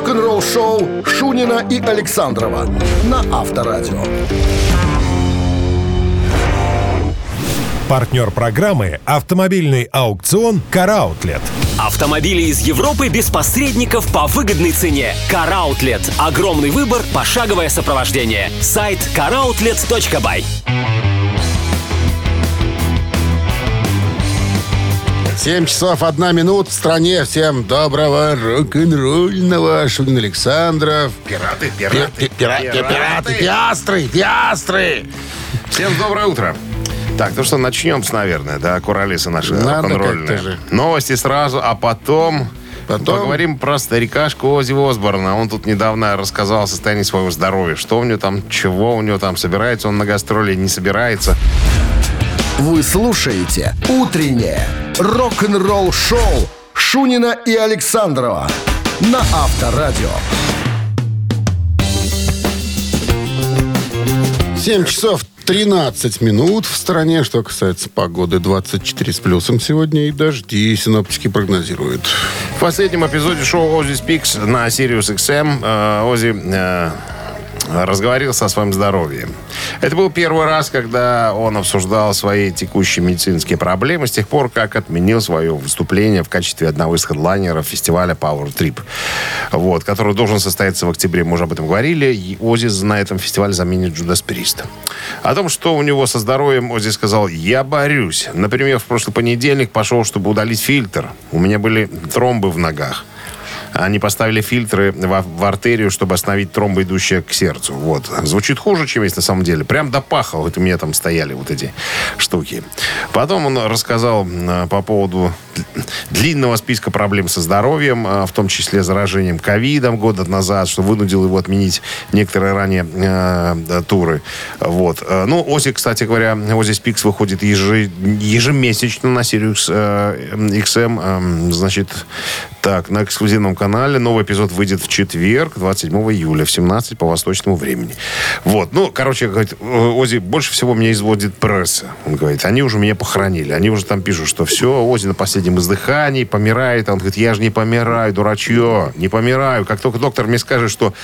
рок-н-ролл-шоу Шунина и Александрова на Авторадио. Партнер программы – автомобильный аукцион «Караутлет». Автомобили из Европы без посредников по выгодной цене. «Car Outlet» – огромный выбор, пошаговое сопровождение. Сайт «caroutlet.by». 7 часов 1 минут в стране. Всем доброго рок-н-ролльного. Шунин Александров. Пираты, пираты. Пи- пираты, пираты, пиастры, пиастры. Всем доброе утро. Так, ну что, начнем с, наверное, да, Куралиса наши Надо рок-н-ролльные. Новости сразу, а потом... Потом... Поговорим про старикашку Ози Осборна. Он тут недавно рассказал о состоянии своего здоровья. Что у него там, чего у него там, собирается он на гастроли, не собирается. Вы слушаете «Утреннее рок-н-ролл-шоу» Шунина и Александрова на Авторадио. 7 часов 13 минут в стране. Что касается погоды, 24 с плюсом сегодня и дожди синоптики прогнозируют. В последнем эпизоде шоу Ози Спикс на Sirius XM э, Ози э, разговорился о своем здоровье. Это был первый раз, когда он обсуждал свои текущие медицинские проблемы с тех пор, как отменил свое выступление в качестве одного из хедлайнеров фестиваля Power Trip, вот, который должен состояться в октябре. Мы уже об этом говорили. И Ози на этом фестивале заменит Джудас Приста. О том, что у него со здоровьем, Ози сказал, я борюсь. Например, в прошлый понедельник пошел, чтобы удалить фильтр. У меня были тромбы в ногах. Они поставили фильтры в, в артерию, чтобы остановить тромбы, идущие к сердцу. Вот. Звучит хуже, чем есть на самом деле. Прям до паха вот у меня там стояли вот эти штуки. Потом он рассказал э, по поводу длинного списка проблем со здоровьем, э, в том числе заражением ковидом года назад, что вынудил его отменить некоторые ранее э, туры. Вот. Э, Ну, Ози, кстати говоря, Ози Спикс выходит ежемесячно на Sirius XM. э, Значит, так, на эксклюзивном канале. Новый эпизод выйдет в четверг, 27 июля, в 17 по восточному времени. Вот. Ну, короче, говорит, Ози, больше всего меня изводит пресса. Он говорит, они уже меня похоронили. Они уже там пишут, что все, Ози на последнем издыхании, помирает. Он говорит, я же не помираю, дурачье, не помираю. Как только доктор мне скажет, что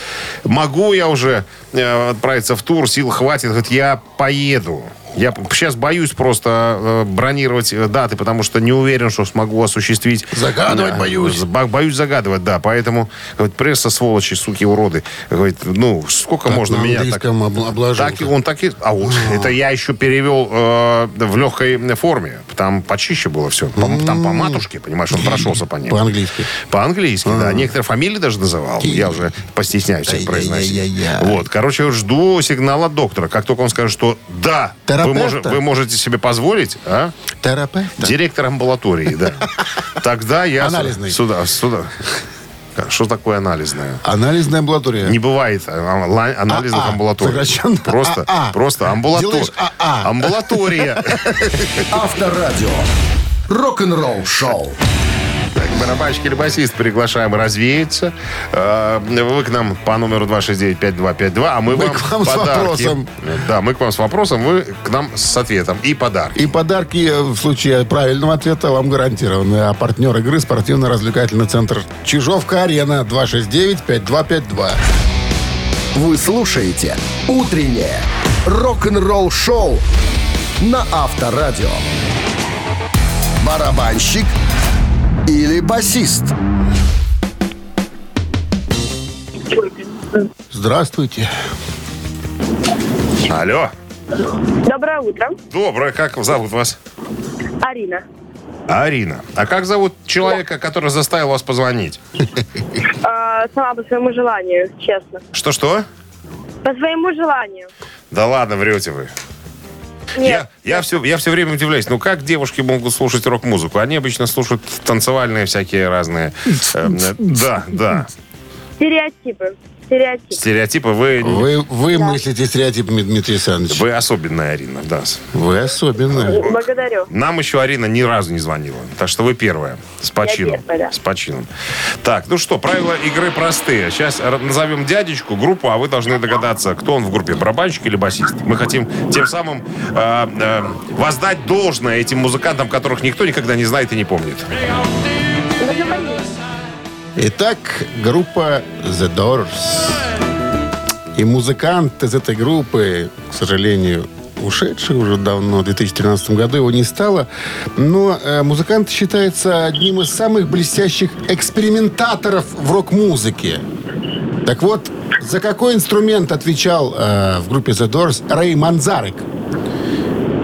могу я уже э, отправиться в тур, сил хватит, говорит, я поеду. Я сейчас боюсь просто э, бронировать э, даты, потому что не уверен, что смогу осуществить. Загадывать Да, боюсь. бо- Боюсь загадывать, да. Поэтому, говорит, пресса, сволочи, суки, уроды. Говорит, ну, сколько Так можно меня так... обложил. Так, он так и... А вот, это я еще перевел э, в легкой форме. Там почище было все. По- Там по матушке, понимаешь, он прошелся по ней. По-английски. По-английски, да. Некоторые фамилии даже называл. Я уже постесняюсь их произносить. Вот, короче, жду сигнала доктора. Как только он скажет, что да, вы, Терапевта? може- вы можете себе позволить, а? Терапевт. Директор амбулатории, да. Тогда я... Анализный. Сюда, сюда. Что такое анализное? Анализная амбулатория. Не бывает а- анализных АА, амбулаторий. сокращенно Просто, просто. Делаешь АА. Амбулатория. Авторадио. Рок-н-ролл-шоу. Так, барабанщик или басист приглашаем развеяться. Э, Вы к нам по номеру 269-5252, а мы, Мы вам к вам с подарки. вопросом. Да, мы к вам с вопросом, вы к нам с ответом. И подарки. И подарки э, в случае правильного ответа вам гарантированы. А партнер игры спортивно-развлекательный центр Чижовка-Арена 269-5252. Вы слушаете «Утреннее рок-н-ролл-шоу» на Авторадио. Барабанщик или басист? Здравствуйте. Алло. Доброе утро. Доброе. Как зовут вас? Арина. Арина. А как зовут человека, который заставил вас позвонить? А, сама по своему желанию, честно. Что-что? По своему желанию. Да ладно, врете вы. Нет. Я, я, все, я все время удивляюсь. Ну, как девушки могут слушать рок-музыку? Они обычно слушают танцевальные всякие разные... э, э, Да, да. Стереотипы. Стереотипы. Стереотипы. Вы, Вы, вы мыслите стереотипами, Дмитрий Александрович. вы особенная, Арина, да. Вы особенные. Благодарю. Нам еще Арина ни разу не звонила. Так что вы первая. С почином. первая. С почином. Так, ну что, правила игры простые. Сейчас назовем дядечку, группу, а вы должны догадаться, кто он в группе, барабанщик или басист. Мы хотим тем самым э, э, воздать должное этим музыкантам, которых никто никогда не знает и не помнит. Итак, группа The Doors. И музыкант из этой группы, к сожалению, ушедший уже давно, в 2013 году его не стало. Но э, музыкант считается одним из самых блестящих экспериментаторов в рок-музыке. Так вот, за какой инструмент отвечал э, в группе The Doors Рэй Манзарек?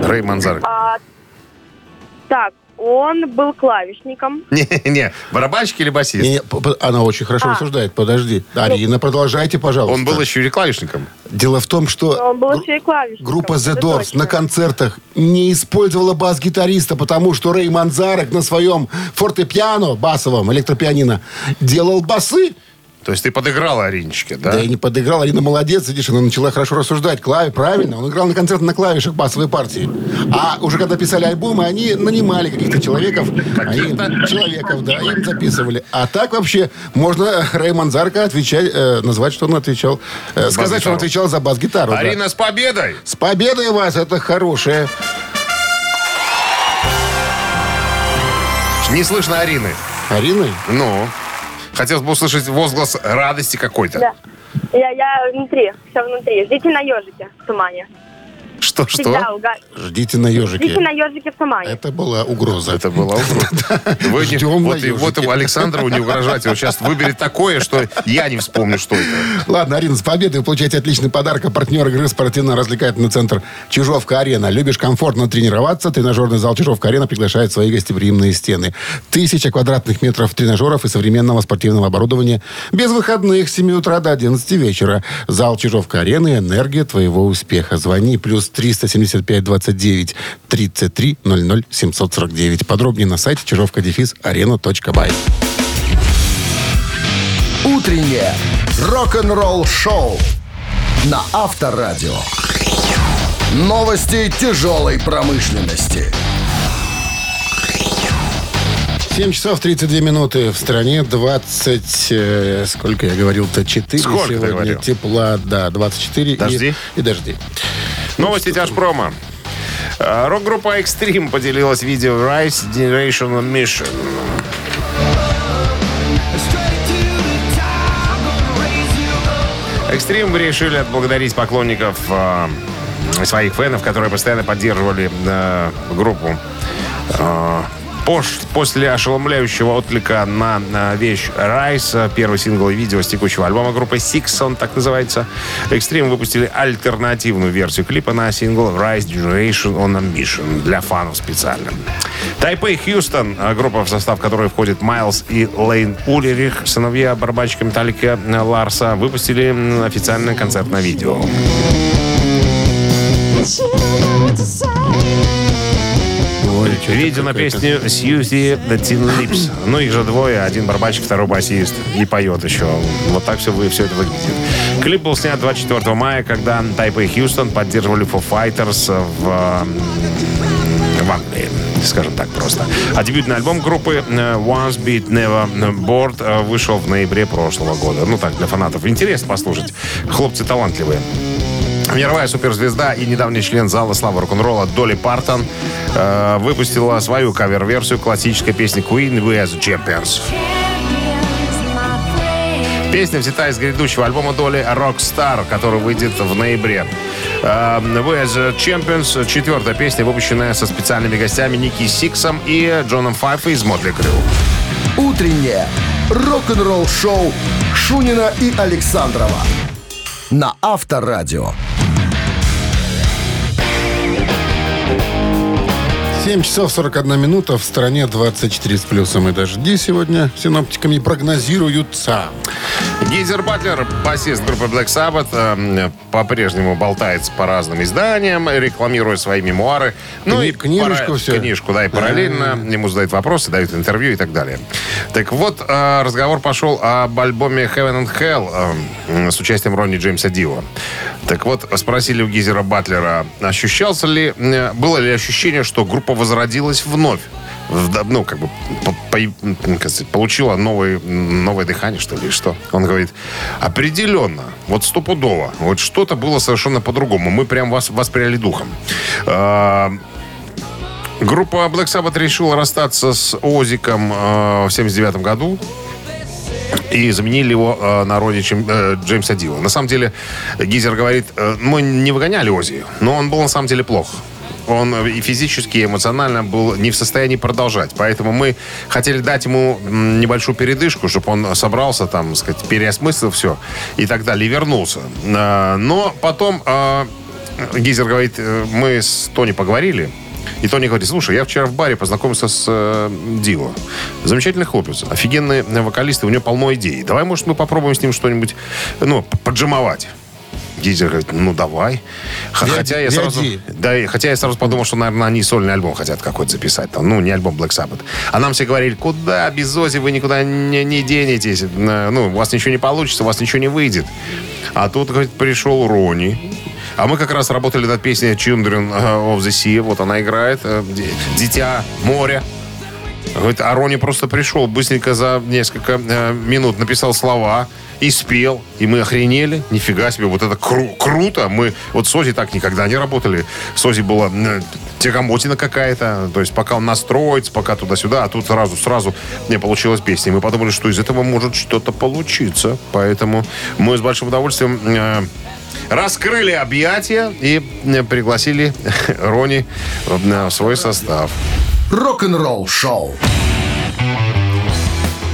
Рэй Манзарек. А, так, он был клавишником. Не-не, барабанщик или басист? Не, не, она очень хорошо А. рассуждает. Подожди. Арина, продолжайте, пожалуйста. Он был еще и клавишником. Дело в том, что Он был еще и клавишником. группа The это Doors точно. на концертах не использовала бас-гитариста, потому что Рэй Манзарек на своем фортепиано басовом, электропианино, делал басы. То есть ты подыграл Аринчике, да? Да, я не подыграл. Арина молодец, видишь, она начала хорошо рассуждать. Клави, правильно. Он играл на концертах на клавишах басовой партии. А уже когда писали альбомы, они нанимали каких-то человеков. Они, человеков, да, им записывали. А так вообще можно Рэй Манзарка отвечать, э, назвать, что он отвечал. э, сказать, что он отвечал за бас-гитару. да. Арина, с победой! С победой вас, это хорошее. Не слышно Арины. Арины? Ну, хотелось бы услышать возглас радости какой-то. Да. Я, я внутри, все внутри. Ждите на ежике в тумане. Что, что? Ждите на ежике. Ждите на ежике в тумане. Это была угроза. Это было угроза. Вы не- Ждем вот, на и- вот ежике. Александрову не угрожайте. Он сейчас выберет такое, что я не вспомню, что это. Ладно, Арина, с победой вы получаете отличный подарок. А партнер игры спортивно-развлекательный центр «Чижовка-арена». Любишь комфортно тренироваться? Тренажерный зал «Чижовка-арена» приглашает в свои гостеприимные стены. Тысяча квадратных метров тренажеров и современного спортивного оборудования. Без выходных с 7 утра до 11 вечера. Зал «Чижовка-арена» – энергия твоего успеха. Звони. Плюс 375 29 33 00 749. Подробнее на сайте чижовка-арена.бай. Утреннее рок-н-ролл-шоу на Авторадио. Новости тяжелой промышленности. 7 часов 32 минуты в стране, 20, э, сколько я говорил-то, 4 Сколько ты сегодня говорил? тепла, да, 24 и- Дожди? И, дожди. Новости тяжпрома. А, Рок-группа Extreme поделилась видео Rise Generation Mission. Extreme решили отблагодарить поклонников э, своих фенов, которые постоянно поддерживали э, группу. Э, после ошеломляющего отклика на, вещь Rise, первый сингл и видео с текущего альбома группы Six, он так называется, Extreme выпустили альтернативную версию клипа на сингл Rise Generation on a Mission для фанов специально. Тайпей Хьюстон, группа, в состав которой входит Майлз и Лейн Улерих, сыновья барабанщика Металлика э, Ларса, выпустили официальное концертное видео. Ой, чё-то Видео на песню Сьюзи Tin Lips. Ну, их же двое. Один барабанщик, второй басист. И поет еще. Вот так все, все это выглядит. Клип был снят 24 мая, когда Тайпа и Хьюстон поддерживали Foo Fighters в, э, в Англии. Скажем так просто. А дебютный альбом группы э, Once Beat Never Bored э, вышел в ноябре прошлого года. Ну так, для фанатов. Интересно послушать. Хлопцы талантливые. Мировая суперзвезда и недавний член зала славы рок-н-ролла Долли Партон э, выпустила свою кавер-версию классической песни Queen We As Champions. Песня взята из грядущего альбома Доли Rockstar, который выйдет в ноябре. Э, We As Champions, четвертая песня, выпущенная со специальными гостями Ники Сиксом и Джоном Файфа из Мотли Крю. Утреннее рок-н-ролл-шоу Шунина и Александрова на Авторадио. 7 часов 41 минута. В стране 24 с плюсом и дожди сегодня синоптиками прогнозируются. Гейзер Батлер, басист группы Black Sabbath, э, по-прежнему болтается по разным изданиям, рекламируя свои мемуары. Ну Кни- и книжку пара- всё. Книжку, да, и параллельно ему задают вопросы, дают интервью и так далее. Так вот, э, разговор пошел об альбоме Heaven and Hell э, с участием Ронни Джеймса Дио. Так вот, спросили у Гизера Батлера, ощущался ли, э, было ли ощущение, что группа возродилась вновь? Ну, как бы по- по- сказать, получила новое, новое дыхание, что ли, что? Он говорит, определенно, вот стопудово, вот что-то было совершенно по-другому. Мы прям вас воспряли духом. А, Группа Black Sabbath решила расстаться с Озиком э, в 79 году. и заменили его э, на роли Джейм- э, Джеймса Дила. На самом деле, Гизер говорит, э, мы не выгоняли Ози, но он был на самом деле плох. Он и физически, и эмоционально был не в состоянии продолжать. Поэтому мы хотели дать ему небольшую передышку, чтобы он собрался, там, сказать, переосмыслил все и так далее, и вернулся. Э, Но потом э, Гизер говорит, э, мы с Тони поговорили, и Тони говорит, слушай, я вчера в баре познакомился с э, Дио. Замечательный хлопец, офигенный вокалист, и у него полно идей. Давай, может, мы попробуем с ним что-нибудь, ну, поджимовать. Гизер говорит, ну давай. Хотя я сразу, да, хотя я сразу подумал, что, наверное, они сольный альбом хотят какой-то записать. Там, ну, не альбом Black Sabbath. А нам все говорили, куда без Ози вы никуда не, не денетесь. Ну, у вас ничего не получится, у вас ничего не выйдет. А тут, говорит, пришел Рони. А мы как раз работали над песней Children of the Sea. Вот она играет. э, ди- Дитя моря. Говорит, а Рони просто пришел, быстренько за несколько э, минут написал слова и спел. И мы охренели. Нифига себе, вот это кру- круто. Мы вот с Ози так никогда не работали. С Ози была э, тягомотина какая-то. То есть пока он настроится, пока туда-сюда, а тут сразу, сразу не получилась песня. Мы подумали, что из этого может что-то получиться. Поэтому мы с большим удовольствием э, раскрыли объятия и э, пригласили Рони в в свой состав. Рок-н-ролл шоу.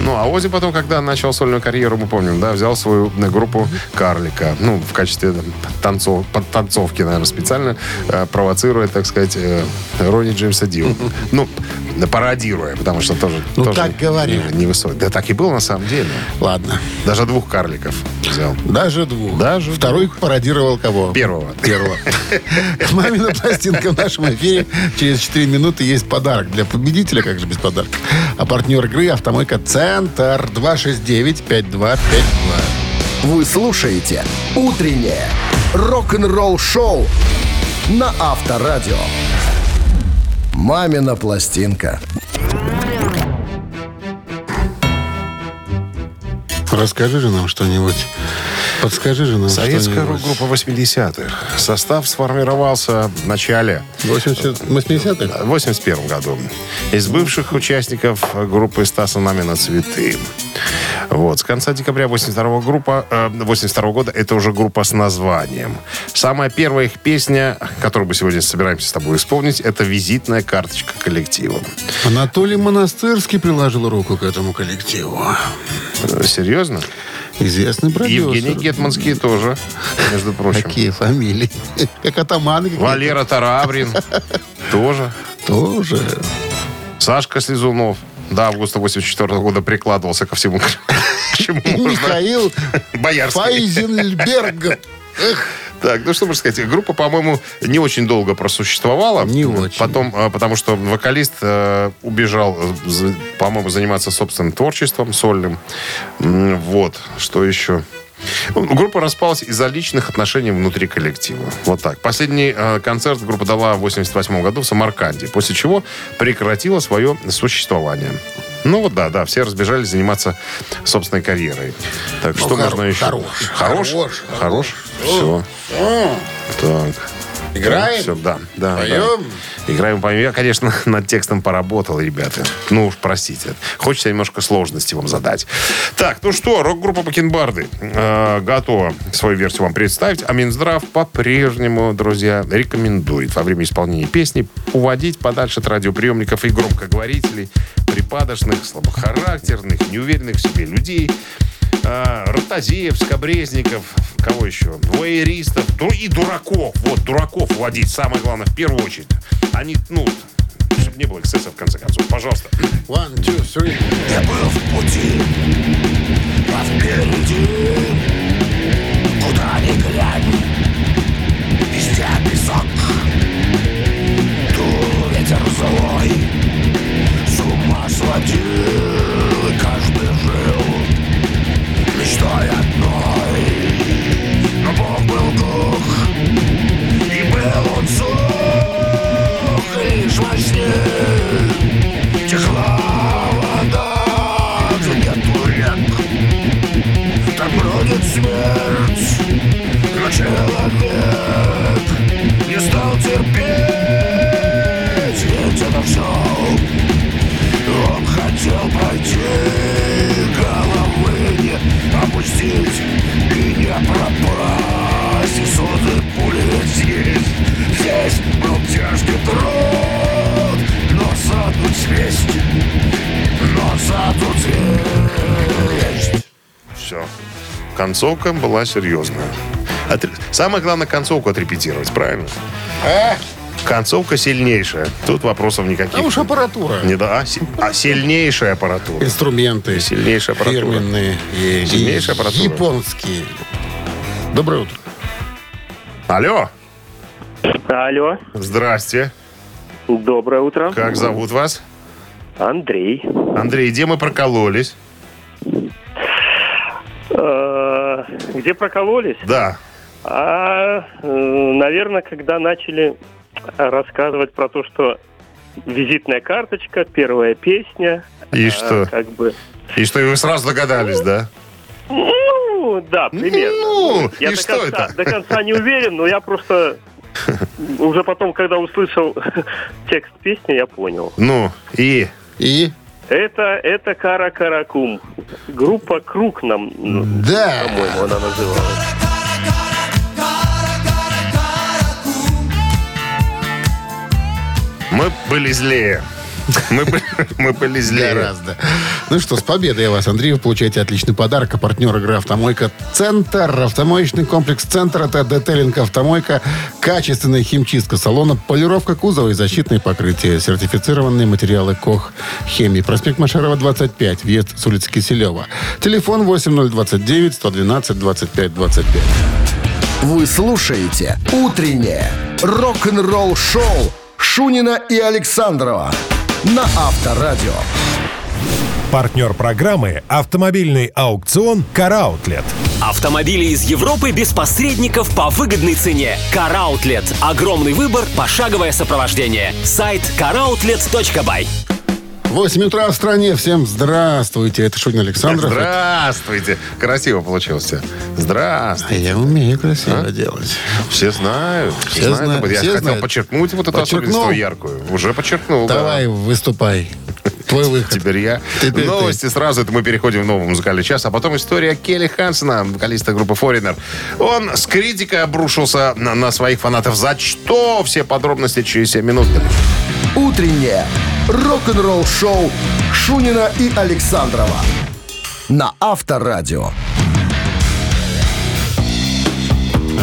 Ну, а Ози потом, когда начал сольную карьеру, мы помним, да, взял свою э, группу Карлика. Ну, в качестве танцов, подтанцовки, наверное, специально э, провоцируя, так сказать, э, Ронни Джеймса Дио. Ну, пародируя, потому что тоже... Ну, тоже так говорили. Не, невысокий. Да так и было на самом деле. Ладно. Даже двух карликов взял. Даже двух. Даже Второй пародировал кого? Первого. Первого. Мамина пластинка в нашем эфире. Через 4 минуты есть подарок для победителя, как же без подарка. А партнер игры «Автомойка Центр» 269-5252. Вы слушаете «Утреннее рок-н-ролл-шоу» на Авторадио. «Мамина пластинка». Расскажи же нам что-нибудь. Подскажи же нам Советская рок-группа 80-х. Состав сформировался в начале 80 80-х? В 81 году. Из бывших участников группы Стаса Намина «Цветы». Вот. С конца декабря 82 группа, э, 82 года это уже группа с названием. Самая первая их песня, которую мы сегодня собираемся с тобой исполнить, это визитная карточка коллектива. Анатолий Монастырский приложил руку к этому коллективу. Э, Серьезно? Известный продюсер. Евгений Гетманский тоже, между прочим. Какие фамилии? Как атаманы. Валера Тарабрин тоже. Тоже. Сашка Слезунов до августа 84 года прикладывался ко всему, к чему И можно. Михаил Боярский. Файзенберг. Эх, Так, ну что можно сказать, группа, по-моему, не очень долго просуществовала. Не очень. Потом, э, потому что вокалист э, убежал, э, по-моему, заниматься собственным творчеством сольным. Вот, что еще? Ну, Группа распалась из-за личных отношений внутри коллектива. Вот так. Последний э, концерт группа дала в 88 году в Самарканде, после чего прекратила свое существование. Ну вот да, да, все разбежались заниматься собственной карьерой. Так, что хоро- можно еще? хорош, Хорош? хорош, Хорош? Все. Так. Играем? Все, да, да. Поем? да. Играем, поем. Я, конечно, над текстом поработал, ребята. Ну уж простите. Хочется немножко сложности вам задать. Так, ну что, рок-группа Бакенбарды э, готова свою версию вам представить. А Минздрав по-прежнему, друзья, рекомендует во время исполнения песни уводить подальше от радиоприемников и громкоговорителей припадочных, слабохарактерных, неуверенных в себе людей, а, ротозеев, скобрезников, кого еще? Воеристов ду- и дураков. Вот, дураков вводить, самое главное, в первую очередь. Они, ну, чтобы не было эксцессов, в конце концов. Пожалуйста. One, two, three. Я был в пути, а впереди Куда ни глянь, везде песок Дул ветер злой, сводил И каждый жил мечтой одной. Но Бог был глух, и был он сух упустить и не пропасть И соты пули съесть Здесь был тяжкий труд Но саду честь Но саду честь Все. Концовка была серьезная. Самое главное концовку отрепетировать, правильно? А? Концовка сильнейшая. Тут вопросов никаких. А уж аппаратура. Не да, а, си- а сильнейшая аппаратура. Инструменты. Сильнейшая аппаратура. Фирменные. И, Сильнейшая аппаратура. Японские. Доброе утро. Алло, Алло, здрасте. доброе утро. Как зовут вас? Андрей. Андрей, где мы прокололись? Э, Где прокололись? Да. А, наверное, когда начали рассказывать про то, что визитная карточка, первая песня. И а, что? Как бы. И что, и вы сразу догадались, да? Ну, да, примерно. Ну, я и до, что конца, это? до конца не уверен, но я просто уже потом, когда услышал текст песни, я понял. Ну, и... И? Это, это Кара Каракум. Группа Круг нам, ну, Да. по-моему, она называлась. Мы были злее. Мы, были- мы были злее. Гораздо. Ну что, с победой вас, Андрей. Вы получаете отличный подарок. А партнер игры «Автомойка Центр». Автомоечный комплекс «Центр» — это детейлинг «Автомойка», качественная химчистка салона, полировка кузова и защитные покрытия, сертифицированные материалы КОХ «Хемии». Проспект Машарова, 25, въезд с улицы Киселева. Телефон 8029 112 25 25. Вы слушаете «Утреннее рок-н-ролл-шоу» Шунина и Александрова на Авторадио. Партнер программы «Автомобильный аукцион «Караутлет». Автомобили из Европы без посредников по выгодной цене. Караутлет. Огромный выбор, пошаговое сопровождение. Сайт caroutlet.by. 8 утра в стране. Всем здравствуйте. Это Шунин Александров. Здравствуйте. Красиво получилось. у тебя. А Здравствуйте. я умею красиво делать. Все знают. Все, Все знают. знают. Я все хотел знают. подчеркнуть вот эту Подчеркнул? особенность яркую. Уже подчеркнул. да. Давай, выступай. Твой выход. Теперь я. Теперь ты. Новости сразу, это мы переходим в новый музыкальный час. А потом история Келли Хансона, вокалиста группы Foreigner. Он с критикой обрушился на, на своих фанатов. За что? Все подробности через 7 минут. Утреннее рок-н-ролл-шоу Шунина и Александрова на Авторадио.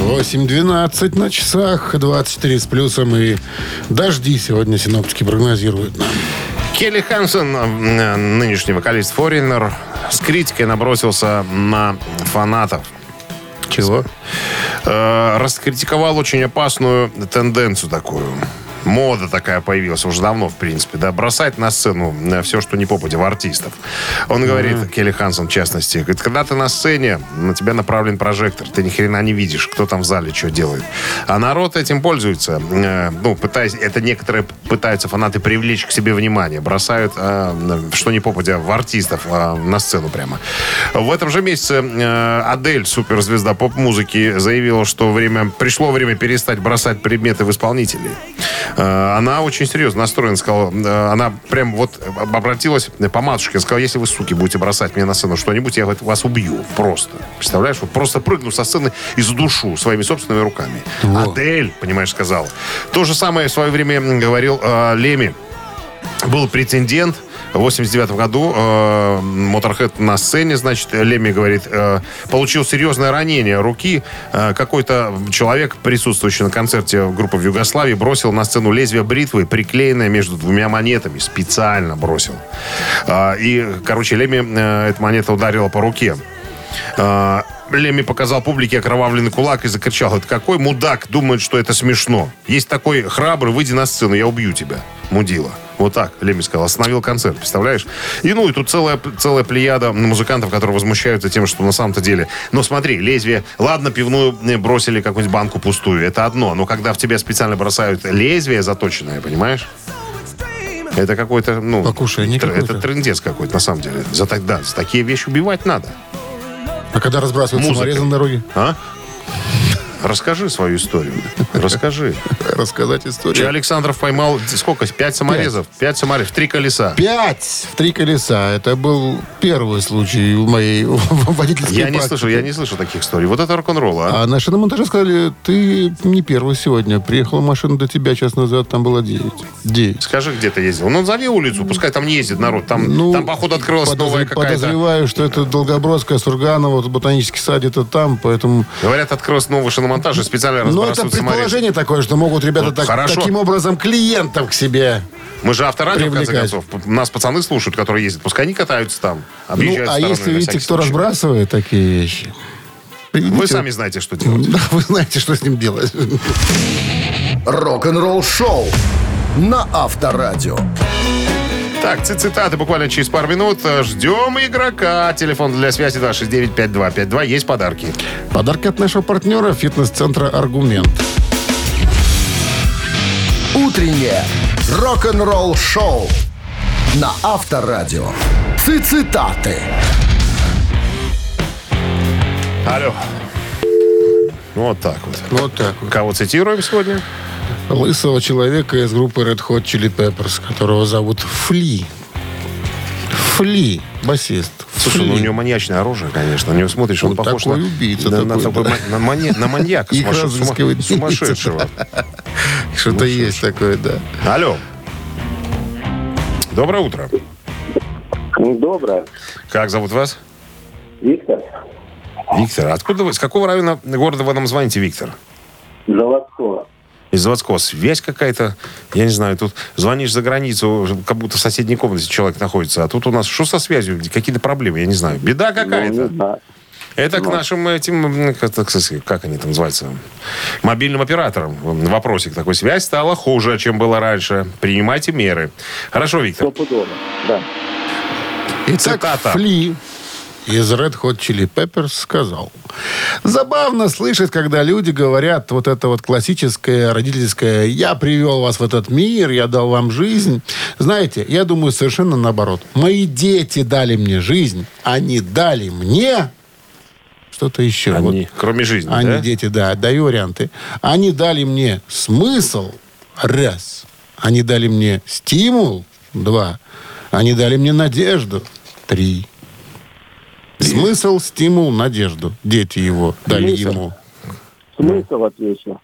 8.12 на часах, 24 с плюсом. И дожди сегодня синоптики прогнозируют нам. Келли Хансон, э, нынешний вокалист Foreigner, с критикой набросился на фанатов. Чего? Э, раскритиковал очень опасную тенденцию такую. Мода такая появилась уже давно, в принципе, да, бросать на сцену все, что не попадя в артистов. Он говорит, Келли Хансон в частности, говорит, когда ты на сцене, на тебя направлен прожектор, ты ни хрена не видишь, кто там в зале что делает. А народ этим пользуется. Э, ну, пытаясь, это некоторые пытаются фанаты привлечь к себе внимание, бросают э, что не попадя в артистов э, на сцену прямо. В этом же месяце э, Адель, суперзвезда поп-музыки, заявила, что время, пришло время перестать бросать предметы в исполнителей. Э, Она очень серьезно настроена, сказала, э, она прям вот обратилась по матушке, сказала, если вы, суки, будете бросать мне на сцену что-нибудь, я вас убью просто. Представляешь, вот просто прыгну со сцены и задушу своими собственными руками. Адель, понимаешь, сказала. То же самое в свое время говорил э, Леми. Был претендент в 89 году э, Моторхед на сцене, значит, Леми говорит, э, получил серьезное ранение руки. Э, какой-то человек, присутствующий на концерте группы в Югославии, бросил на сцену лезвие бритвы, приклеенное между двумя монетами. Специально бросил. Э, и, короче, Леми э, эта монета ударила по руке. Э, Леми показал публике окровавленный кулак и закричал, это какой мудак думает, что это смешно. Есть такой храбрый, выйди на сцену, я убью тебя, мудила. Вот так Леми сказал. Остановил концерт, представляешь? И ну, и тут целая, целая плеяда музыкантов, которые возмущаются тем, что на самом-то деле... Ну, смотри, лезвие... Ладно, пивную бросили какую-нибудь банку пустую, это одно. Но когда в тебя специально бросают лезвие заточенное, понимаешь? Это какой-то, ну... Покушение тр- какое-то. Это трендец какой-то, на самом деле. За, да, за такие вещи убивать надо. А когда разбрасывают Музыка. на дороге? А? Расскажи свою историю. Расскажи. рассказать историю. Александров поймал сколько? Пять саморезов? Пять саморезов, три колеса. Пять в три колеса. Это был первый случай в моей водительской Я не слышал, я не слышал таких историй. Вот это рок-н-ролл, а? А на шиномонтаже сказали, ты не первый сегодня. Приехала машина до тебя час назад, там было 9. 9. Скажи, где ты ездил. Ну, назови улицу, пускай там не ездит народ. Там, Ну, там походу, открылась подозр- новая какая-то... Подозреваю, что это Долгобродская, Сурганова, вот ботанический сад где-то там, поэтому... Говорят, открылся новый шиномонтаж, и специально Ну, это разбрасывают предположение такое, что могут ребята Ну, так- хорошо. таким образом клиентов к себе. Мы же авторадио, в конце Привлекать. концов. Нас пацаны слушают, которые ездят. Пускай они катаются там. Ну, Объезжают а стороной если видите, кто случай. разбрасывает такие вещи, Вы приведите- сами знаете, что делать. Да, вы знаете, что с ним делать. Рок-н-ролл шоу на Авторадио. Так, ци- цитаты буквально через пару минут. Ждем игрока. Телефон для связи 269-5252. Есть подарки. Подарки от нашего партнера фитнес-центра «Аргумент». Утреннее рок-н-ролл шоу на Авторадио. Цитаты. Алло. Вот так вот. Вот так вот. Кого цитируем сегодня? Лысого человека из группы Red Hot Chili Peppers, которого зовут Фли. Фли, басист. Слушай, Фли. ну у него маньячное оружие, конечно. На него смотришь, он Вот похож такой на, убийца на, на такой, такой да. на на маньяка. Их Сумасшедшего. Что-то есть такое, да. Алло. Доброе утро. Доброе. Как зовут вас? Виктор Виктор. Откуда вы? С какого района города вы нам звоните, Виктор? Заводского. Из заводского. Связь какая-то. Я не знаю, тут звонишь за границу, как будто в соседней комнате человек находится. А тут у нас что со связью? Какие-то проблемы, я не знаю. Беда какая-то. знаю. Это к нашим этим, как, они там называются, мобильным операторам. Вопросик такой. Связь стала хуже, чем было раньше. Принимайте меры. Хорошо, Виктор. Стопудово. Да. Итак, Цитата. Фли из Red Hot Chili Peppers сказал. Забавно слышать, когда люди говорят вот это вот классическое родительское «я привел вас в этот мир, я дал вам жизнь». Знаете, я думаю совершенно наоборот. Мои дети дали мне жизнь, они дали мне что-то еще. Вот. Они, кроме жизни, Они, да? дети, да, даю варианты. Они дали мне смысл, раз. Они дали мне стимул, два. Они дали мне надежду, три. Смысл, стимул, надежду. Дети его дали Смысл. ему. Смысл отвечу.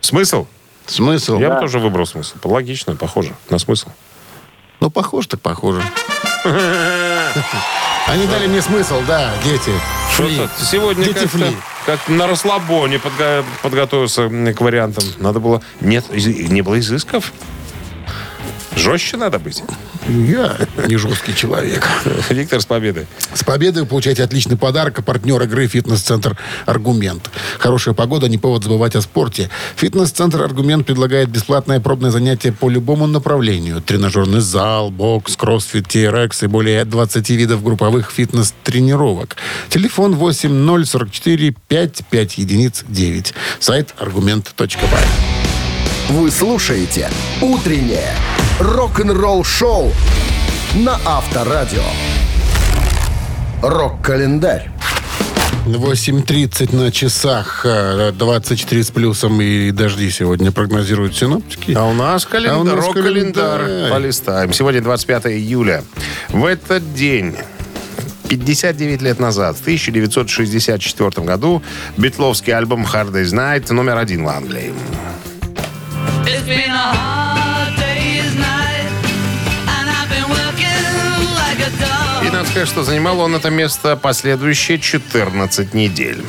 Смысл? Смысл? Я бы тоже выбрал смысл. Логично, похоже на смысл. Ну, похож так похоже. Они дали мне смысл, да, дети. Фли. Что-то Сегодня Дети как-то, фли. как на расслабоне подго- подготовился к вариантам. Надо было... Нет, из- не было изысков. Жестче надо быть. Я не жесткий человек. Виктор с победой. С победой вы получаете отличный подарок. Партнер игры «Фитнес-центр Аргумент». Хорошая погода, не повод забывать о спорте. «Фитнес-центр Аргумент» предлагает бесплатное пробное занятие по любому направлению. Тренажерный зал, бокс, кроссфит, TRX и более 20 видов групповых фитнес-тренировок. Телефон 8044 55 единиц 9. Сайт аргумент.бай. Вы слушаете «Утреннее рок-н-ролл-шоу» на Авторадио. Рок-календарь. 8.30 на часах, э, 24 с плюсом и дожди сегодня прогнозируют синоптики. А у нас календарь, А у нас рок-календарь. календарь. Полистаем. Сегодня 25 июля. В этот день 59 лет назад, в 1964 году, битловский альбом «Hard Day's Night» номер один в Англии. И надо сказать, что занимал он это место последующие 14 недель.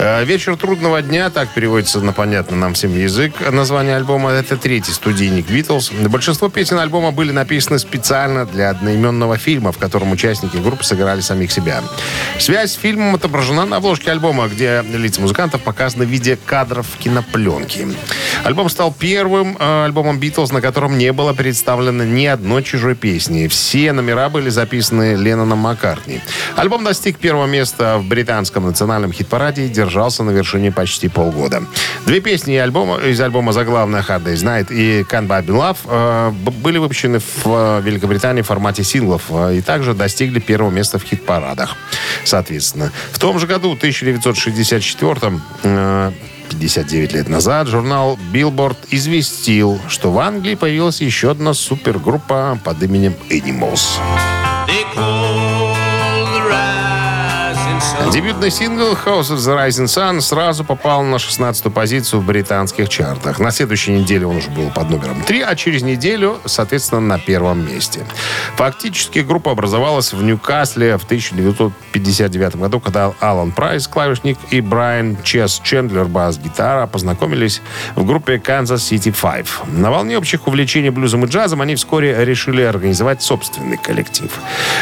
Э, «Вечер трудного дня», так переводится на понятный нам всем язык. Название альбома – это третий студийник «Битлз». Большинство песен альбома были написаны специально для одноименного фильма, в котором участники группы сыграли самих себя. Связь с фильмом отображена на обложке альбома, где лица музыкантов показаны в виде кадров кинопленки. Альбом стал первым э, альбомом «Битлз», на котором не было представлено ни одной чужой песни. Все номера были записаны Ленноном Маккартни. Альбом достиг первого места в британском национальном хит-параде и держался на вершине почти полгода. Две песни из альбома, из альбома заглавная «Hard Day's Night» и «Can't Buy Me Love» э, были выпущены в э, Великобритании в формате синглов э, и также достигли первого места в хит-парадах. Соответственно, в том же году, 1964 э, 59 лет назад журнал Billboard известил, что в Англии появилась еще одна супергруппа под именем Animals. They Дебютный сингл House of the Rising Sun сразу попал на 16-ю позицию в британских чартах. На следующей неделе он уже был под номером 3, а через неделю, соответственно, на первом месте. Фактически группа образовалась в Ньюкасле в 1959 году, когда Алан Прайс, клавишник, и Брайан Чес Чендлер, бас-гитара, познакомились в группе Kansas City Five. На волне общих увлечений блюзом и джазом они вскоре решили организовать собственный коллектив.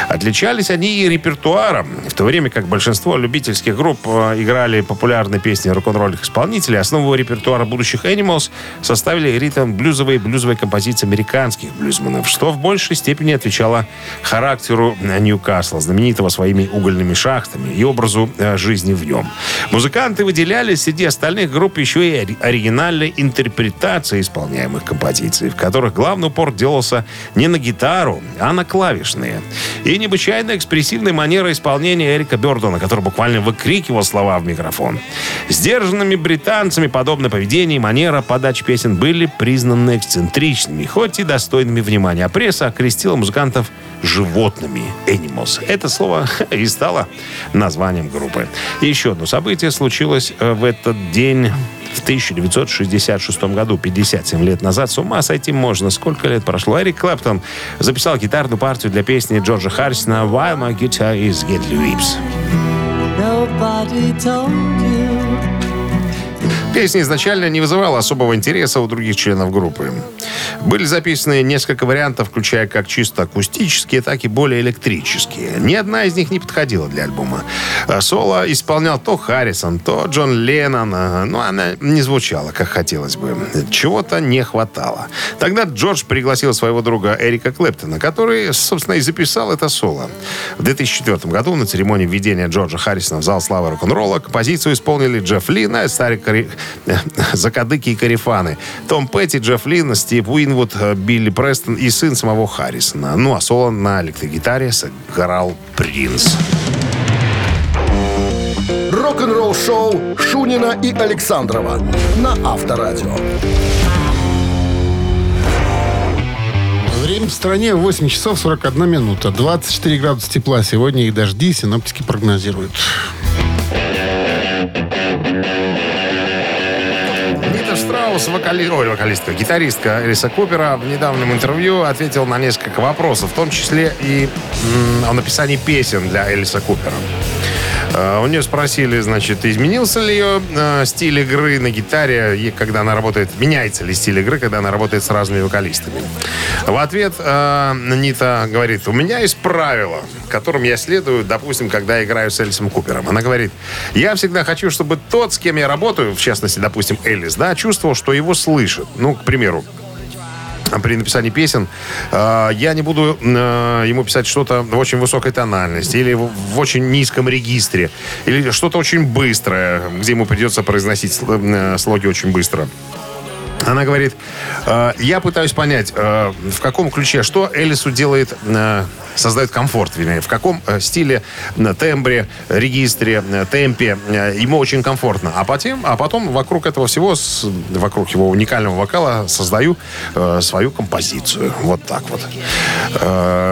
Отличались они и репертуаром, в то время как большинство любительских групп э, играли популярные песни рок-н-ролльных исполнителей, основу репертуара будущих Animals составили ритм блюзовые композиции американских блюзманов, что в большей степени отвечало характеру Ньюкасла, знаменитого своими угольными шахтами и образу э, жизни в нем. Музыканты выделялись среди остальных групп еще и ори- оригинальной интерпретацией исполняемых композиций, в которых главный упор делался не на гитару, а на клавишные. И необычайно экспрессивной манера исполнения Эрика Бёрдона, который буквально выкрикивал слова в микрофон. Сдержанными британцами подобное поведение и манера подачи песен были признаны эксцентричными, хоть и достойными внимания. А пресса окрестила музыкантов животными animals. Это слово и стало названием группы. И еще одно событие случилось э, в этот день в 1966 году, 57 лет назад. С ума сойти можно. Сколько лет прошло? Эрик Клэптон записал гитарную партию для песни Джорджа Харрисона «While my guitar is Get Lips». Nobody told you. Песня изначально не вызывала особого интереса у других членов группы. Были записаны несколько вариантов, включая как чисто акустические, так и более электрические. Ни одна из них не подходила для альбома. А Соло исполнял то Харрисон, то Джон Леннон, а, но она не звучала, как хотелось бы. Чего-то не хватало. Тогда Джордж пригласил своего друга Эрика Клэптона, который, собственно, и записал это соло. В 2004 году на церемонии введения Джорджа Харрисона в зал славы рок-н-ролла композицию исполнили Джефф Лин и старый кори- закадыки и карифаны. Том Петти, Джефф Лин, Стив Уинвуд, э, Билли Престон и сын самого Харрисона. Ну, а соло на электрогитаре сыграл Принц. Рок-н-ролл шоу Шунина и Александрова на Авторадио. Время в стране 8 часов 41 минута. 24 градуса тепла сегодня и дожди синоптики прогнозируют. Нита Штраус, вокали... Ой, вокалистка, гитаристка Элиса Купера в недавнем интервью ответил на несколько вопросов, в том числе и о написании песен для Элиса Купера. Э, У нее спросили, значит, изменился ли ее э, стиль игры на гитаре, и когда она работает, меняется ли стиль игры, когда она работает с разными вокалистами. В ответ э, Нита говорит, у меня есть правило, которым я следую, допустим, когда играю с Элисом Купером. Она говорит, я всегда хочу, чтобы тот, с кем я работаю, в частности, допустим, Элис, да, чувствовал, что его слышат. Ну, к примеру, при написании песен э, я не буду э, ему писать что-то в очень высокой тональности или в, очень низком регистре или что-то очень быстрое, где ему придется произносить э, слоги очень быстро. Она говорит, э, я пытаюсь понять, э, в каком ключе, что Элису делает, э, создает комфорт, вернее, в каком стиле, тембре, регистре, темпе ему очень комфортно. А потом, а потом вокруг этого всего, с- вокруг его уникального вокала создаю свою композицию. Вот так вот.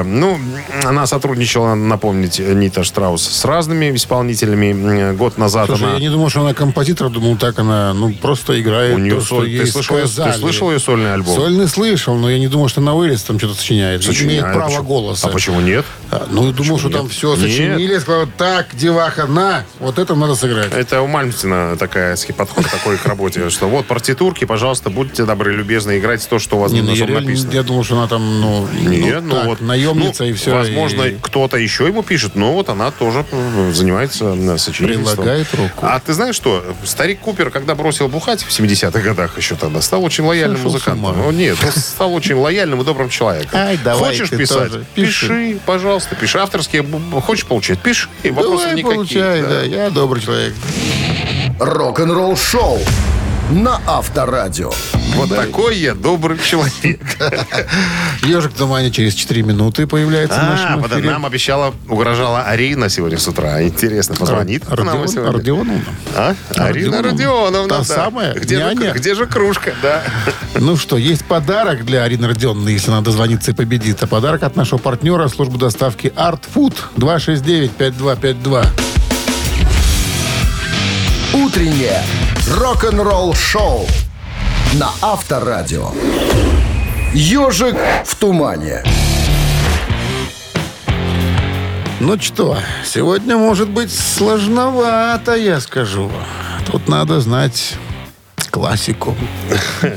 Ну, она сотрудничала, напомнить, Нита Штраус с разными исполнителями. Год назад Слушай, она... я не думал, что она композитор, думал, так она, ну, просто играет У нее то, что ты ей слышал ее- ты слышал ее сольный альбом? Сольный слышал, но я не думал, что на Уэллис там что-то сочиняет. Сочиняет. Имеет право Почему? голоса. А почему нет? А, Ну, я думал, что там нет? все сочинили, сказал, так, деваха, на, вот это надо сыграть. Это у Мальмстина такая, подход такой к работе, что вот партитурки, пожалуйста, будьте добры, любезно, играйте то, что у вас Не, ну, на я, носом реально- написано. я думал, что она там, ну, Нет, ну, ну, так, вот. наемница Ну, и все. Возможно, и- кто-то еще ему пишет, но вот она тоже э, занимается э, сочинительством. Прилагает руку. А ты знаешь что? Старик Купер, когда бросил бухать в 70-х годах еще тогда, стал очень лояльным Сошел музыкантом. Ну, нет, он стал очень лояльным и добрым человеком. Ай, давай Хочешь писать? тоже. Пиши. Пиши. пожалуйста, пиши. Авторские хочешь получать? Пиши. Вопросов Давай, никаких. получай, да. да, я добрый человек. Рок-н-ролл шоу на Авторадио. Вот такой я добрый человек. Ежик в тумане через 4 минуты появляется в А, нашем подо- эфире. нам обещала, угрожала Арина сегодня с утра. Интересно, позвонит Родион- сегодня? Родионовна. А? Арина Родионовна. Та да. самая, Где же, где же кружка, да? Ну что, есть подарок для Арины Родионовны, если она дозвонится и победит. А подарок от нашего партнера службы доставки Art Food 269-5252. Утреннее рок-н-ролл-шоу на Авторадио. Ежик в тумане. Ну что, сегодня может быть сложновато, я скажу. Тут надо знать классику.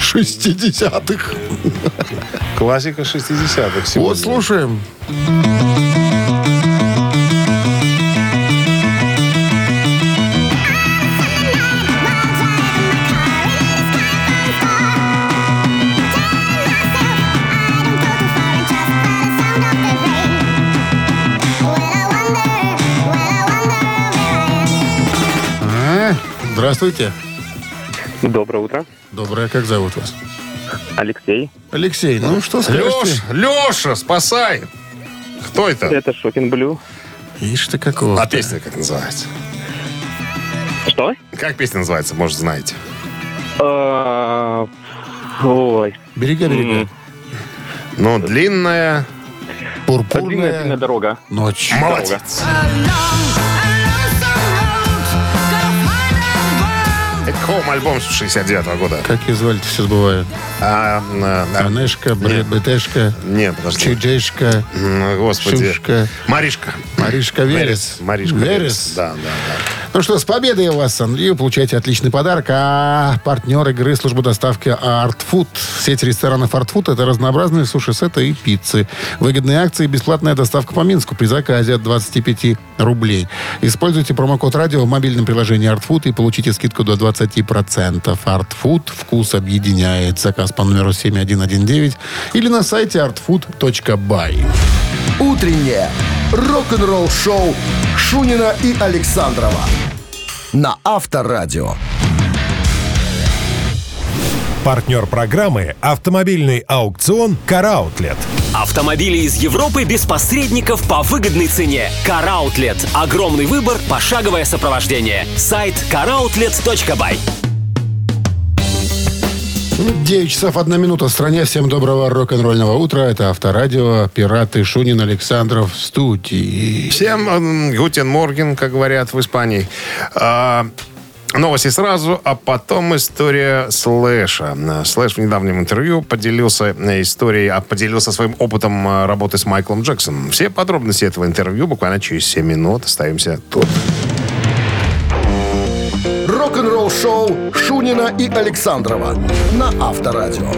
60-х. Классика 60-х сегодня. Вот слушаем. Здравствуйте. Доброе утро. Доброе, как зовут вас? Алексей. Алексей, ну что скажете? Леш, Леша, спасай! Кто это? Это Шокин Блю. Ишь ты какого. А песня как называется? Что? Как песня называется, может, знаете? А, Ой. Берега, берега. Ну, длинная. Длинная, длинная Пурпурная дорога. ночь. Молодец. Это Home альбом 69-го года. Как ее звали все забываю. А, а, а, Анешка, БТшка, нет, подожди. Чуджешка, М, Господи. Шушка, Маришка. Маришка Верес. Маришка Верес. Да, да, да. Ну что, с победой вас, Андрей. Получаете отличный подарок. А партнер игры служба доставки Art Food. Сеть ресторанов Art Food – это разнообразные суши-сеты и пиццы. Выгодные акции и бесплатная доставка по Минску при заказе от 25 рублей. Используйте промокод радио в мобильном приложении Art Food и получите скидку до 20%. Art Food. Вкус объединяет. Заказ по номеру 7119 или на сайте artfood.by. Утреннее рок-н-ролл-шоу Шунина и Александрова на Авторадио. Партнер программы «Автомобильный аукцион «Караутлет». Автомобили из Европы без посредников по выгодной цене. Караутлет. Огромный выбор, пошаговое сопровождение. Сайт caroutlet.by. 9 часов 1 минута в стране. Всем доброго рок-н-ролльного утра. Это Авторадио. Пираты Шунин Александров в студии. Всем гутен морген, как говорят в Испании. Новости сразу, а потом история Слэша. Слэш в недавнем интервью поделился э, историей, а поделился своим опытом э, работы с Майклом Джексоном. Все подробности этого интервью буквально через 7 минут. Остаемся тут. Рок-н-ролл-шоу Шунина и Александрова на Авторадио.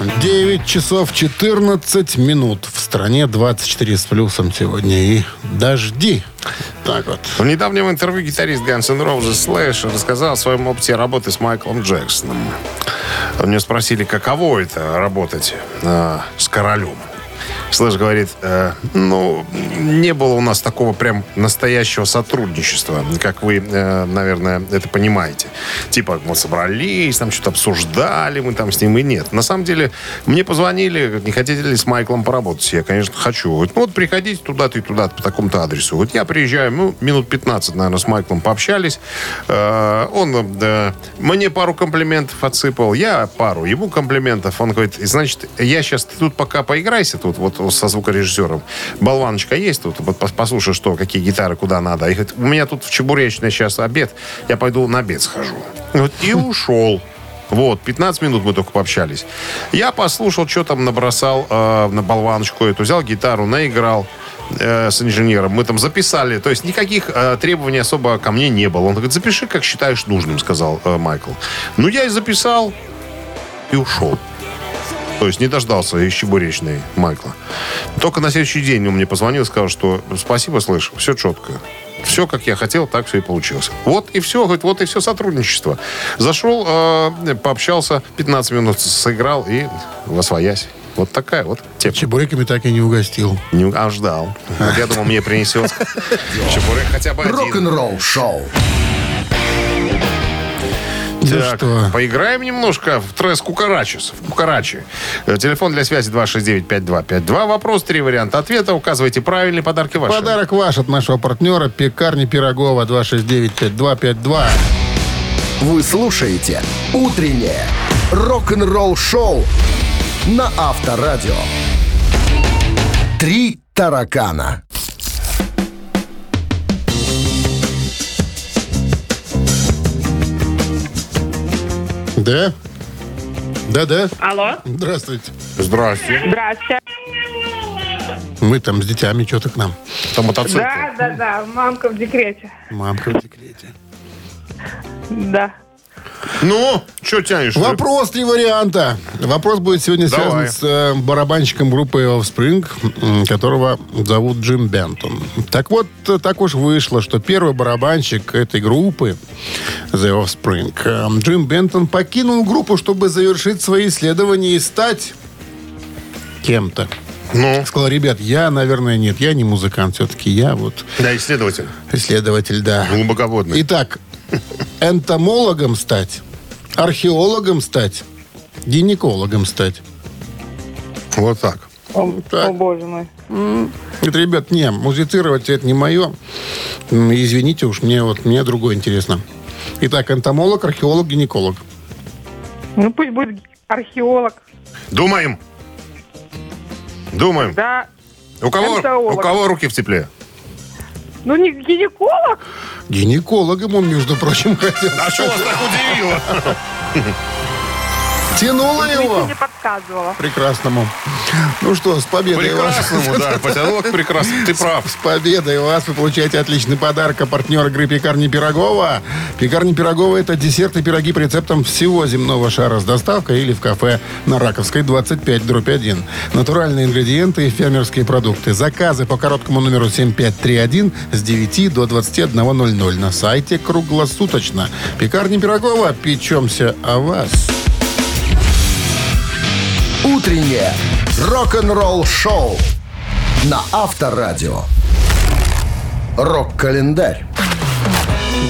9 часов 14 минут. В стране 24 с плюсом сегодня. И дожди. Так вот. В недавнем интервью гитарист Guns N' Roses Слэш рассказал о своем опыте работы с Майклом Джексоном. У него спросили, каково это работать э, с королем. Слэш говорит, э, ну, не было у нас такого прям настоящего сотрудничества, как вы, э, наверное, это понимаете. Типа, мы собрались, там что-то обсуждали, мы там с ним и нет. На самом деле, мне позвонили, не хотите ли с Майклом поработать? Я, конечно, хочу. Говорит, ну вот приходите туда-то и туда по такому-то адресу. Вот я приезжаю, ну, минут 15, наверное, с Майклом пообщались. Э, он э, мне пару комплиментов отсыпал, я пару, ему комплиментов. Он говорит, значит, я сейчас, ты тут пока поиграйся тут, вот со звукорежиссером. Болваночка есть тут, вот пос- послушай, что, какие гитары, куда надо. И говорит, у меня тут в Чебуречной сейчас обед, я пойду на обед схожу. И ушел. Вот, 15 минут мы только пообщались. Я послушал, что там набросал э, на болваночку эту, взял гитару, наиграл э, с инженером. Мы там записали. То есть никаких э, требований особо ко мне не было. Он говорит, запиши, как считаешь нужным, сказал э, Майкл. Ну, я и записал, и ушел. То есть не дождался из Чебуречной Майкла. Только на следующий день он мне позвонил и сказал, что спасибо, слышь, все четко. Все, как я хотел, так все и получилось. Вот и все, говорит, вот и все сотрудничество. Зашел, э, пообщался, 15 минут сыграл и восвоясь. Вот такая вот тема. Чебуреками так и не угостил. Не, а ждал. Вот я думал, мне принесет чебурек хотя бы один. Рок-н-ролл-шоу Так, что? поиграем немножко в трес Кукарачес. В Кукарачи. Э, Телефон для связи 269-5252. Вопрос, три варианта ответа. Указывайте правильные подарки ваши. Подарок ваш от нашего партнера пекарни Пирогова 269-5252. Вы слушаете «Утреннее рок-н-ролл-шоу» на Авторадио. «Три таракана». Да? Да-да. Алло. Здравствуйте. Здрасте. Здравствуйте. Мы там с детьми что-то к нам. Это мотоцикл. Да, да, да. Мамка в декрете. Мамка в декрете. Да. Ну, что тянешь? Вопрос три варианта. Вопрос будет сегодня Давай. связан с э, барабанщиком группы Offspring, которого зовут Джим Бентон. Так вот, э, так уж вышло, что первый барабанщик этой группы, The Offspring, э, Джим Бентон покинул группу, чтобы завершить свои исследования и стать кем-то. Ну, Сказал, ребят, я, наверное, нет, я не музыкант, все-таки я вот да, исследователь. исследователь, да. Глубоководный. Итак, энтомологом стать, археологом стать, гинекологом стать. Вот так. О, Так. о, боже мой. Говорит, ребят, не, музицировать это не мое. Извините уж, мне вот мне другое интересно. Итак, энтомолог, археолог, гинеколог. Ну пусть будет археолог. Думаем. Думаем. Да. У кого, Энтоолог. у кого руки в тепле? Ну не гинеколог. Гинекологом он, между прочим, хотел. А что вас так удивило? Тянуло его. Не подсказывала. Прекрасному. Ну что, с победой вас. Прекрасному, да. Потянул к прекрасному. Ты прав. С победой вас! Вы получаете отличный подарок. А партнер игры «Пекарни Пирогова». «Пекарни Пирогова» — это десерты, пироги по рецептам всего земного шара с доставкой или в кафе на Раковской 25, дробь 1. Натуральные ингредиенты и фермерские продукты. Заказы по короткому номеру 7531 с 9 до 21.00 на сайте круглосуточно. «Пекарни Пирогова». Печемся о вас. «Утреннее рок-н-ролл-шоу» на Авторадио. Рок-календарь.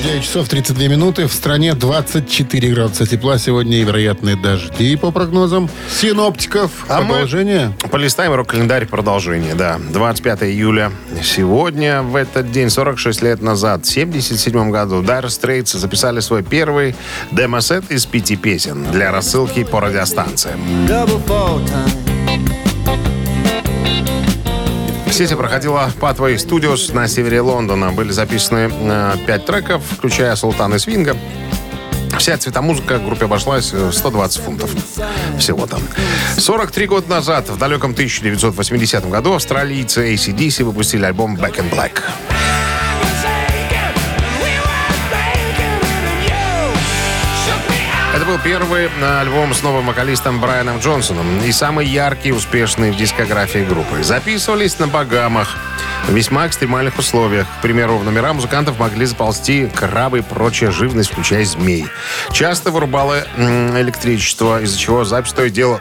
9 часов 32 минуты. В стране 24 градуса тепла. Сегодня и вероятные дожди по прогнозам синоптиков. А мы- Продолжение. Полистаем рок-календарь продолжение, да. 25 июля. Сегодня, в этот день, 46 лет назад, в 77 году, Dire Straits записали свой первый демо-сет из пяти песен для рассылки по радиостанциям. Сессия проходила по Pathway Studios на севере Лондона. Были записаны э, пять треков, включая «Султан и свинга». Вся цветомузыка группе обошлась э, 120 фунтов. Всего там. 43 года назад, в далеком 1980 году, австралийцы ACDC выпустили альбом Back in Black. Был первый э, альбом с новым вокалистом Брайаном Джонсоном и самый яркий и успешный в дискографии группы. Записывались на Багамах в весьма экстремальных условиях. К примеру, в номера музыкантов могли заползти крабы и прочая живность, включая змей. Часто вырубало электричество, из-за чего запись то и дело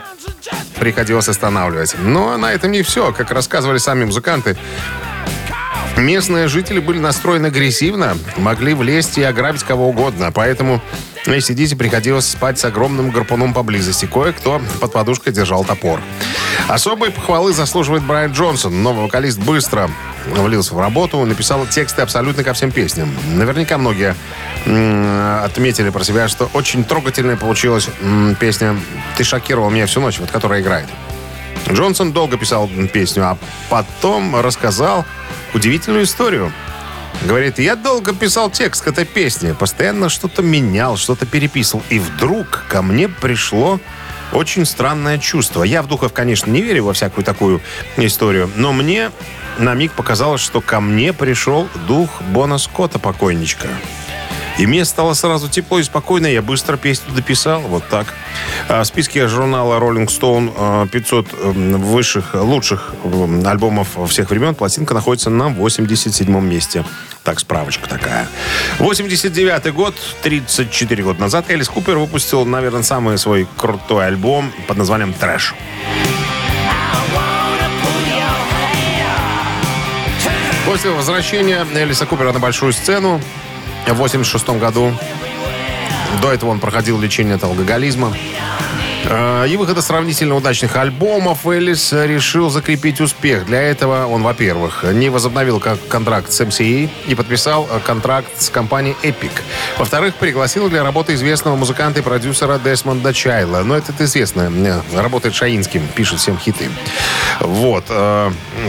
приходилось останавливать. Но на этом не все. Как рассказывали сами музыканты, Местные жители были настроены агрессивно, могли влезть и ограбить кого угодно, поэтому ACDC приходилось спать с огромным гарпуном поблизости. Кое-кто под подушкой держал топор. Особой похвалы заслуживает Брайан Джонсон. Новый вокалист быстро влился в работу, написал тексты абсолютно ко всем песням. Наверняка многие отметили про себя, что очень трогательная получилась песня «Ты шокировал меня всю ночь», вот которая играет. Джонсон долго писал песню, а потом рассказал удивительную историю. Говорит, я долго писал текст к этой песне, постоянно что-то менял, что-то переписывал. И вдруг ко мне пришло очень странное чувство. Я в духов, конечно, не верю во всякую такую историю, но мне на миг показалось, что ко мне пришел дух Бона Скотта, покойничка. И мне стало сразу тепло и спокойно. Я быстро песню дописал. Вот так. А В списке журнала Rolling Stone э, 500 э, высших, лучших э, альбомов всех времен пластинка находится на 87 месте. Так, справочка такая. 89 год, 34 года назад, Элис Купер выпустил, наверное, самый свой крутой альбом под названием «Трэш». После возвращения Элиса Купера на большую сцену в 86 году До этого он проходил лечение от алкоголизма. Э, И выхода сравнительно удачных альбомов Элис решил закрепить успех. Для этого он, во-первых, не возобновил контракт с MCA и подписал э, контракт с компанией Epic. Во-вторых, пригласил для работы известного музыканта и продюсера Десмонда Чайлда. Но это известно. э, Работает Шаинским, пишет всем хиты. Вот.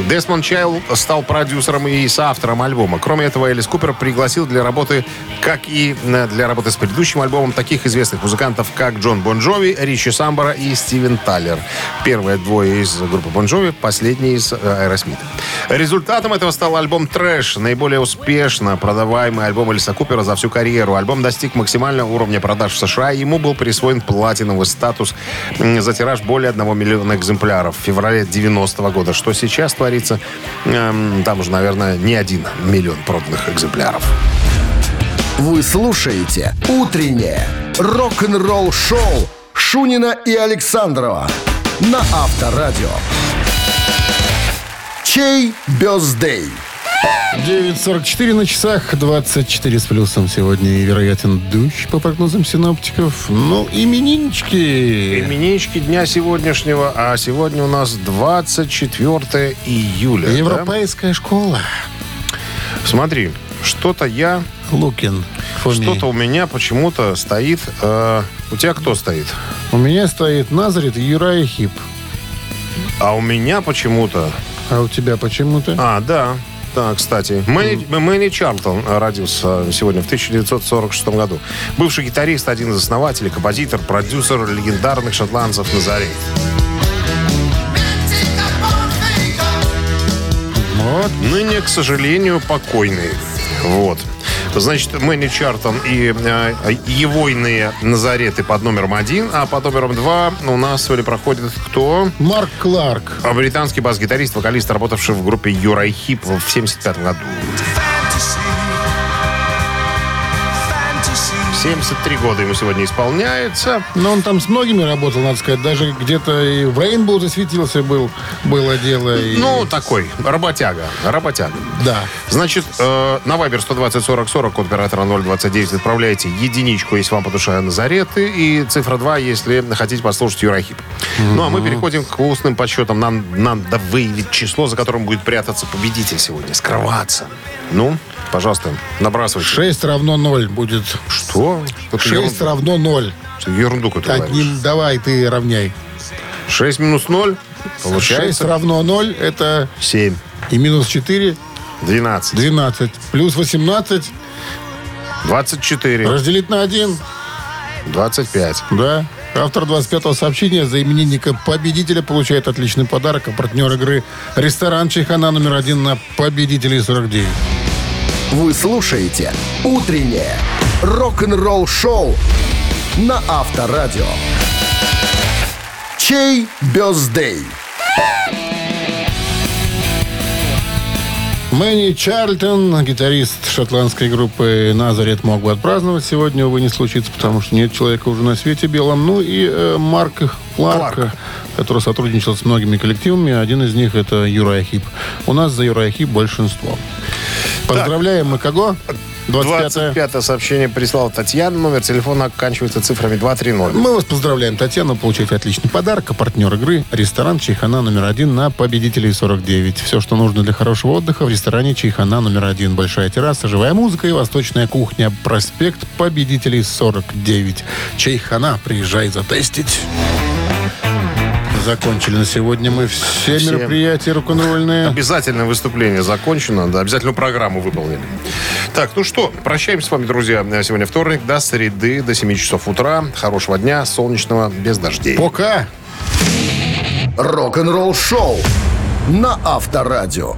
Десмонд Чайлд стал продюсером и соавтором альбома. Кроме этого, Элис Купер пригласил для работы, как и для работы с предыдущим альбомом, таких известных музыкантов, как Джон Бон Джови, Ричи Самбора и Стивен Тайлер. Первые двое из группы Бон Джови, последний из э, Аэросмита. Результатом этого стал альбом «Трэш», наиболее успешно продаваемый альбом Элиса Купера за всю карьеру. Альбом достиг максимального уровня продаж в США, ему был присвоен платиновый статус за тираж более 1 миллиона экземпляров в феврале 90 года. Что сейчас творится, эм, там уже, наверное, не один миллион проданных экземпляров. Вы слушаете «Утреннее рок-н-ролл-шоу» Шунина и Александрова на Авторадио. Чей бездей? 9.44 на часах, 24 с плюсом сегодня и вероятен дождь по прогнозам синоптиков. Ну, имениннички. Имениннички дня сегодняшнего, а сегодня у нас 24 июля. да? Европейская школа. Смотри, что-то я, Лукин. Что-то у меня почему-то стоит. э, у тебя кто стоит? У меня стоит Назарет и Юрай Хип. А у меня почему-то... А у тебя почему-то? А, да. Да, кстати. Мэнни, Мэнни Чарлтон родился сегодня в 1946 году. Бывший гитарист, один из основателей, композитор, продюсер легендарных шотландцев «Назарей». Вот. Ныне, к сожалению, покойный. Вот. Значит, Мэнни Чартон и э, егойные Назареты под номером один, а под номером два у нас сегодня проходит кто? Марк Кларк. А Британский бас-гитарист, вокалист, работавший в группе Юрай Хип в 75 году. 73 года ему сегодня исполняется. Но он там с многими работал, надо сказать. Даже где-то и в Рейнбоу засветился был, было дело. И... Ну, такой, работяга, работяга. Да. Значит, э, на Вайбер 120 40 40 код оператора 029 отправляйте единичку, если вам по душе Назареты, и цифра 2, если хотите послушать Юрахип. Ну, а мы переходим к устным подсчетам. Нам надо выявить число, за которым будет прятаться победитель сегодня, скрываться. Ну, пожалуйста, набрасывайте. 6 равно 0 будет. Что? Что ты 6 ерунду- равно 0. что ерунду какую-то? Одним, давай, ты равняй. 6 минус 0 6 получается равно 0, это 7. и минус 4, 12. 12. Плюс 18, 24. разделить на 1, 25. да. Автор 25-го сообщения за именинника победителя получает отличный подарок. А партнер игры ресторан Чайхана номер один на победителей 49. Вы слушаете «Утреннее рок-н-ролл-шоу» на Авторадио. Чей birthday? Мэнни Чарльтон, гитарист шотландской группы «Назарет», мог бы отпраздновать сегодня, увы, не случится, потому что нет человека уже на свете белом. Ну и э, Марк Кларк, Кларк. который сотрудничал с многими коллективами. Один из них это Uriah Heep. У нас за Uriah Heep большинство. Поздравляем мы кого? 25 25 сообщение прислала Татьяна. Номер телефона оканчивается цифрами 230. Мы вас поздравляем, Татьяна. Получаете отличный подарок. А партнер игры – ресторан Чайхана номер один на победителей 49. Все, что нужно для хорошего отдыха в ресторане Чайхана номер один. Большая терраса, живая музыка и восточная кухня. Проспект победителей 49. Чайхана. Приезжай затестить. Закончили на сегодня мы все, Все. мероприятия рок-н-ролльные. Обязательное выступление закончено. Да, обязательную программу выполнили. Так, ну что, прощаемся с вами, друзья. Сегодня вторник, до среды, до 7 часов утра. Хорошего дня, солнечного, без дождей. Пока! Рок-н-ролл-шоу на Авторадио.